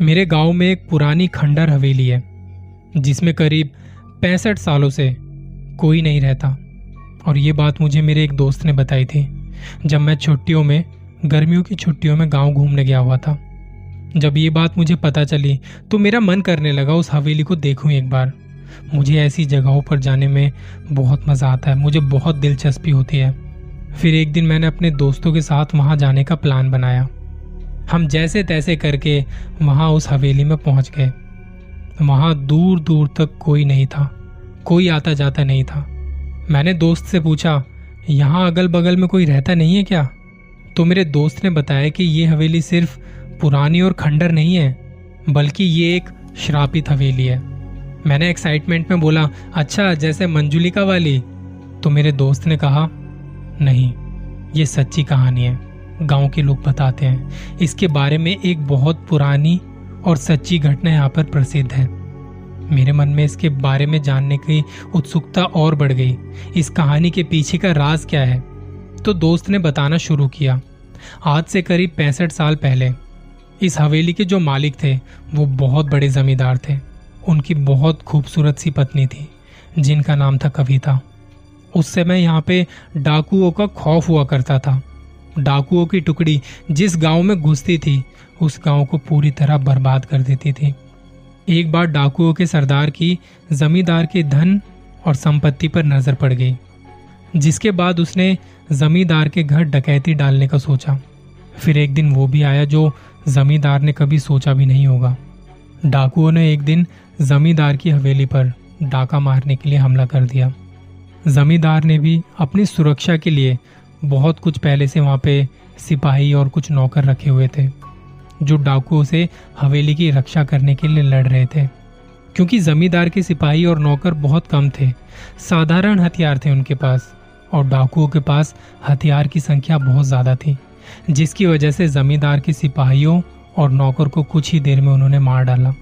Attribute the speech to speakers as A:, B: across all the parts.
A: मेरे गाँव में एक पुरानी खंडर हवेली है, जिसमें करीब पैंसठ सालों से कोई नहीं रहता। और ये बात मुझे मेरे एक दोस्त ने बताई थी, जब मैं छुट्टियों में, गर्मियों की छुट्टियों में गाँव घूमने गया हुआ था। जब ये बात मुझे पता चली तो मेरा मन करने लगा उस हवेली को देखूँ एक बार। मुझे ऐसी जगहों पर जाने में बहुत मज़ा आता है, मुझे बहुत दिलचस्पी होती है। फिर एक दिन मैंने अपने दोस्तों के साथ वहाँ जाने का प्लान बनाया। हम जैसे तैसे करके वहाँ उस हवेली में पहुँच गए। वहाँ दूर दूर तक कोई नहीं था, कोई आता जाता नहीं था। मैंने दोस्त से पूछा, यहाँ अगल बगल में कोई रहता नहीं है क्या? तो मेरे दोस्त ने बताया कि ये हवेली सिर्फ़ पुरानी और खंडर नहीं है, बल्कि ये एक श्रापित हवेली है। मैंने एक्साइटमेंट में बोला अच्छा जैसे मंजुलिका वाली? तो मेरे दोस्त ने कहा, नहीं, ये सच्ची कहानी है। गाँव के लोग बताते हैं। इसके बारे में एक बहुत पुरानी और सच्ची घटना यहाँ पर प्रसिद्ध है। मेरे मन में इसके बारे में जानने की उत्सुकता और बढ़ गई। इस कहानी के पीछे का राज क्या है? तो दोस्त ने बताना शुरू किया। आज से करीब पैंसठ साल पहले, इस हवेली के जो मालिक थे, वो बहुत बड़े जमींदार थे। उनकी बहुत खूबसूरत सी पत्नी थी, जिनका नाम था कविता। उस समय यहाँ पे डाकुओं का खौफ हुआ करता था। डाकुओं की टुकड़ी जिस गाँव में घुसती थी, उस गाँव को पूरी तरह बर्बाद कर देती थी। एक बार डाकुओं के सरदार की जमींदार के धन और संपत्ति पर नज़र पड़ गई, जिसके बाद उसने जमींदार के घर डकैती डालने का सोचा। फिर एक दिन वो भी आया जो जमींदार ने कभी सोचा भी नहीं होगा। डाकुओं ने एक दिन जमींदार की हवेली पर डाका मारने के लिए हमला कर दिया। जमींदार ने भी अपनी सुरक्षा के लिए बहुत कुछ पहले से वहाँ पे सिपाही और कुछ नौकर रखे हुए थे, जो डाकुओं से हवेली की रक्षा करने के लिए लड़ रहे थे। क्योंकि जमींदार के सिपाही और नौकर बहुत कम थे, साधारण हथियार थे उनके पास, और डाकुओं के पास हथियार की संख्या बहुत ज़्यादा थी, जिसकी वजह से जमींदार के सिपाहियों और नौकर को कुछ ही देर में उन्होंने मार डाला।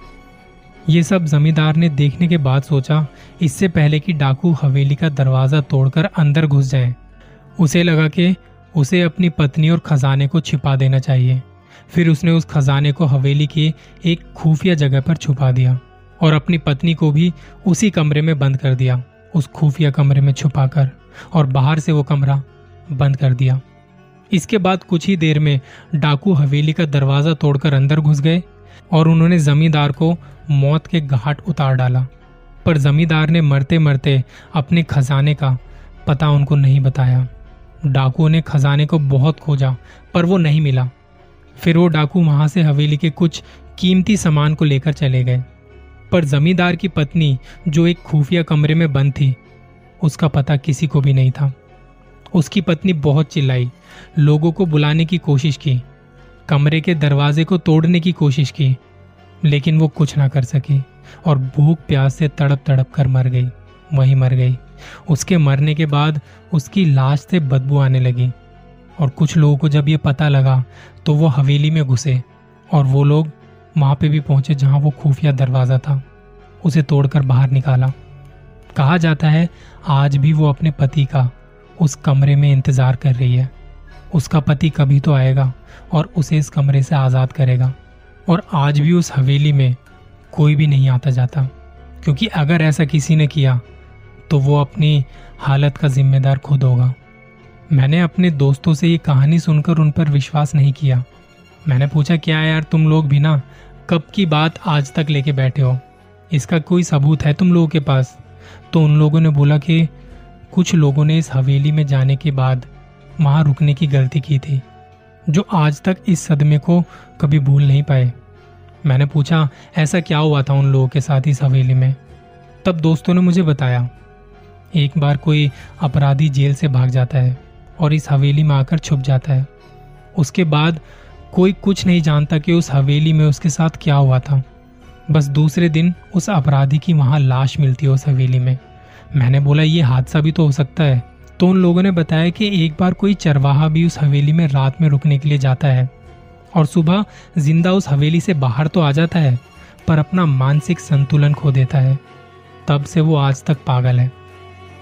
A: ये सब जमींदार ने देखने के बाद सोचा, इससे पहले कि डाकू हवेली का दरवाज़ा तोड़कर अंदर घुस जाए। उसे लगा कि उसे अपनी पत्नी और खजाने को छिपा देना चाहिए। फिर उसने उस खजाने को हवेली की एक खुफिया जगह पर छुपा दिया और अपनी पत्नी को भी उसी कमरे में बंद कर दिया, उस खुफिया कमरे में छुपाकर और बाहर से वो कमरा बंद कर दिया। इसके बाद कुछ ही देर में डाकू हवेली का दरवाज़ा तोड़कर अंदर घुस गए और उन्होंने जमींदार को मौत के घाट उतार डाला। पर जमींदार ने मरते मरते अपने खजाने का पता उनको नहीं बताया। डाकुओं ने खजाने को बहुत खोजा, पर वो नहीं मिला। फिर वो डाकू वहाँ से हवेली के कुछ कीमती सामान को लेकर चले गए। पर जमींदार की पत्नी, जो एक खुफिया कमरे में बंद थी, उसका पता किसी को भी नहीं था। उसकी पत्नी बहुत चिल्लाई, लोगों को बुलाने की कोशिश की, कमरे के दरवाजे को तोड़ने की कोशिश की, लेकिन वो कुछ ना कर सकी, और भूख प्यास से तड़प तड़प कर मर गई, वही मर गई। उसके मरने के बाद उसकी लाश से बदबू आने लगी। और कुछ लोगों को जब ये पता लगा तो वो हवेली में घुसे और वो लोग वहाँ पे भी पहुँचे जहाँ वो खुफिया दरवाज़ा था। उसे तोड़कर बाहर निकाला। कहा जाता है, आज भी वो अपने पति का उस कमरे में इंतज़ार कर रही है। उसका पति कभी तो आएगा और उसे इस कमरे से आज़ाद करेगा। और आज भी उस हवेली में कोई भी नहीं आता जाता। क्योंकि अगर ऐसा किसी ने किया तो वो अपनी हालत का जिम्मेदार खुद होगा। मैंने अपने दोस्तों से ये कहानी सुनकर उन पर विश्वास नहीं किया। मैंने पूछा, क्या यार, तुम लोग भी ना कब की बात आज तक लेके बैठे हो? इसका कोई सबूत है तुम लोगों के पास? तो उन लोगों ने बोला कि कुछ लोगों ने इस हवेली में जाने के बाद वहाँ रुकने की गलती की थी, जो आज तक इस सदमे को कभी भूल नहीं पाए। मैंने पूछा, ऐसा क्या हुआ था उन लोगों के साथ इस हवेली में? तब दोस्तों ने मुझे बताया एक बार कोई अपराधी जेल से भाग जाता है और इस हवेली में आकर छुप जाता है। उसके बाद कोई कुछ नहीं जानता कि उस हवेली में उसके साथ क्या हुआ था। बस दूसरे दिन उस अपराधी की वहाँ लाश मिलती है उस हवेली में। मैंने बोला, ये हादसा भी तो हो सकता है। तो उन लोगों ने बताया कि एक बार कोई चरवाहा भी उस हवेली में रात में रुकने के लिए जाता है और सुबह ज़िंदा उस हवेली से बाहर तो आ जाता है, पर अपना मानसिक संतुलन खो देता है। तब से वो आज तक पागल है।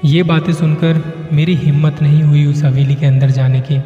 A: ये बातें सुनकर मेरी हिम्मत नहीं हुई उस हवेली के अंदर जाने की।